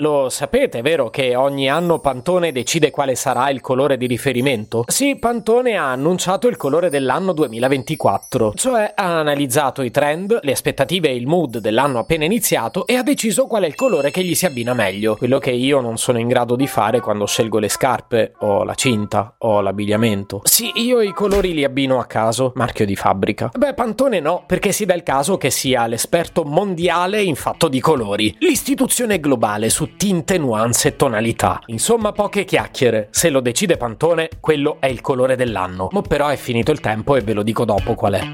Lo sapete, vero, che ogni anno Pantone decide quale sarà il colore di riferimento? Sì, Pantone ha annunciato il colore dell'anno 2024, cioè ha analizzato i trend, le aspettative e il mood dell'anno appena iniziato e ha deciso qual è il colore che gli si abbina meglio, quello che io non sono in grado di fare quando scelgo le scarpe o la cinta o l'abbigliamento. Sì, io i colori li abbino a caso, marchio di fabbrica. Beh, Pantone no, perché si dà il caso che sia l'esperto mondiale in fatto di colori, l'istituzione globale su tinte, nuance e tonalità. Insomma, poche chiacchiere. Se lo decide Pantone, quello è il colore dell'anno. Mo però è finito il tempo e ve lo dico dopo qual è.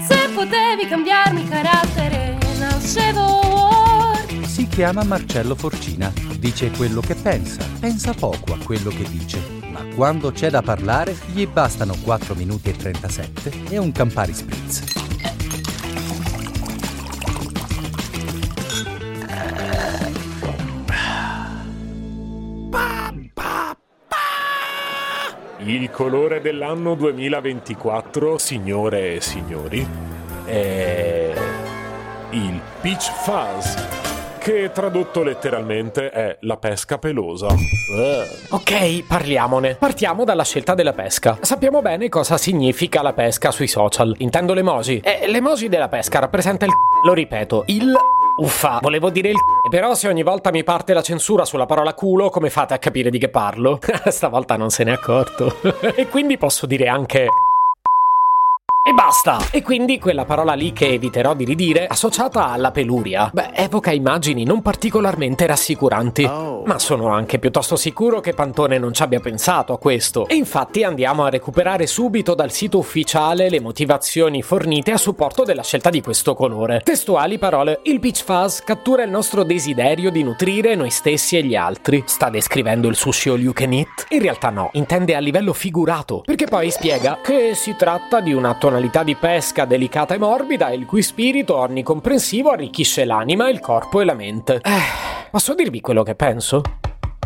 Se potevi cambiarmi carattere, nascevo Si chiama Marcello Forcina. Dice quello che pensa. Pensa poco a quello che dice. Ma quando c'è da parlare, gli bastano 4 minuti e 37 e un Campari Spritz. Il colore dell'anno 2024, signore e signori, è il Peach Fuzz, che tradotto letteralmente è la pesca pelosa. Ok, parliamone. Partiamo dalla scelta della pesca. Sappiamo bene cosa significa la pesca sui social. Intendo l'emoji. E l'emoji della pesca rappresenta il. Lo ripeto, il Uffa, volevo dire il c***o. Però se ogni volta mi parte la censura sulla parola culo, come fate a capire di che parlo? Stavolta non se n'è accorto. e quindi posso dire anche e basta! E quindi quella parola lì che eviterò di ridire, associata alla peluria, beh, evoca immagini non particolarmente rassicuranti. Ma sono anche piuttosto sicuro che Pantone non ci abbia pensato a questo. E infatti andiamo a recuperare subito dal sito ufficiale le motivazioni fornite a supporto della scelta di questo colore. Testuali parole: Il Peach Fuzz cattura il nostro desiderio di nutrire noi stessi e gli altri. Sta descrivendo il sushi all you can eat? In realtà no, intende a livello figurato, perché poi spiega che si tratta di una tonalità di pesca delicata e morbida il cui spirito onnicomprensivo arricchisce l'anima, il corpo e la mente. Eh, posso dirvi quello che penso?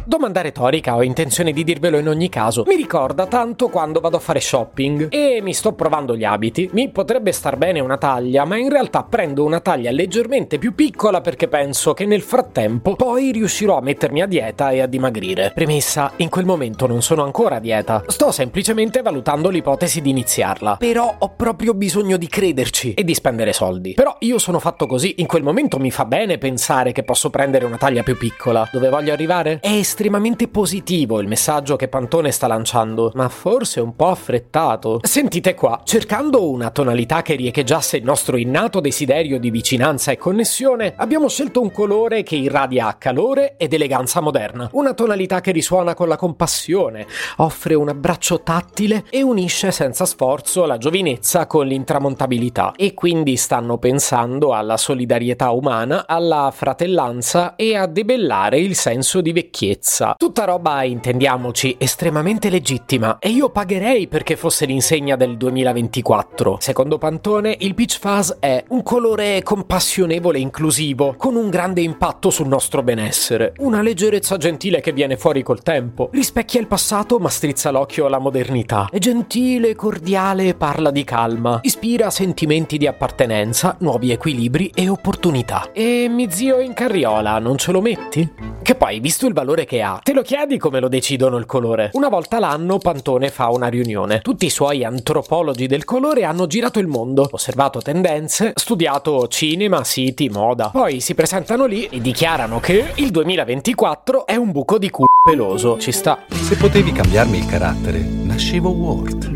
Domanda retorica, ho intenzione di dirvelo in ogni caso. Mi ricorda tanto quando vado a fare shopping e mi sto provando gli abiti. Mi potrebbe star bene una taglia, ma in realtà prendo una taglia leggermente più piccola perché penso che nel frattempo poi riuscirò a mettermi a dieta e a dimagrire. Premessa, in quel momento non sono ancora a dieta. Sto semplicemente valutando l'ipotesi di iniziarla. Però ho proprio bisogno di crederci e di spendere soldi. Però io sono fatto così, in quel momento mi fa bene pensare che posso prendere una taglia più piccola. Dove voglio arrivare? È estremamente positivo il messaggio che Pantone sta lanciando, ma forse un po' affrettato. Sentite qua, cercando una tonalità che riecheggiasse il nostro innato desiderio di vicinanza e connessione, abbiamo scelto un colore che irradia calore ed eleganza moderna. Una tonalità che risuona con la compassione, offre un abbraccio tattile e unisce senza sforzo la giovinezza con l'intramontabilità. E quindi stanno pensando alla solidarietà umana, alla fratellanza e a debellare il senso di vecchiezza. Tutta roba, intendiamoci, estremamente legittima e io pagherei perché fosse l'insegna del 2024. Secondo Pantone, il Peach Fuzz è un colore compassionevole e inclusivo, con un grande impatto sul nostro benessere. Una leggerezza gentile che viene fuori col tempo. Rispecchia il passato ma strizza l'occhio alla modernità. È gentile, cordiale e parla di calma. Ispira sentimenti di appartenenza, nuovi equilibri e opportunità. E mi zio in carriola, non ce lo metti? Che poi, visto il valore che ha, te lo chiedi come lo decidono il colore? Una volta l'anno Pantone fa una riunione. Tutti i suoi antropologi del colore hanno girato il mondo, osservato tendenze, studiato cinema, siti, moda. Poi si presentano lì e dichiarano che il 2024 è un buco di culo peloso. Ci sta. Se potevi cambiarmi il carattere, nascevo Ward.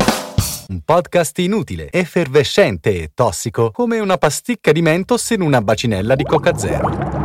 Un podcast inutile, effervescente e tossico, come una pasticca di mentos in una bacinella di Coca Zero.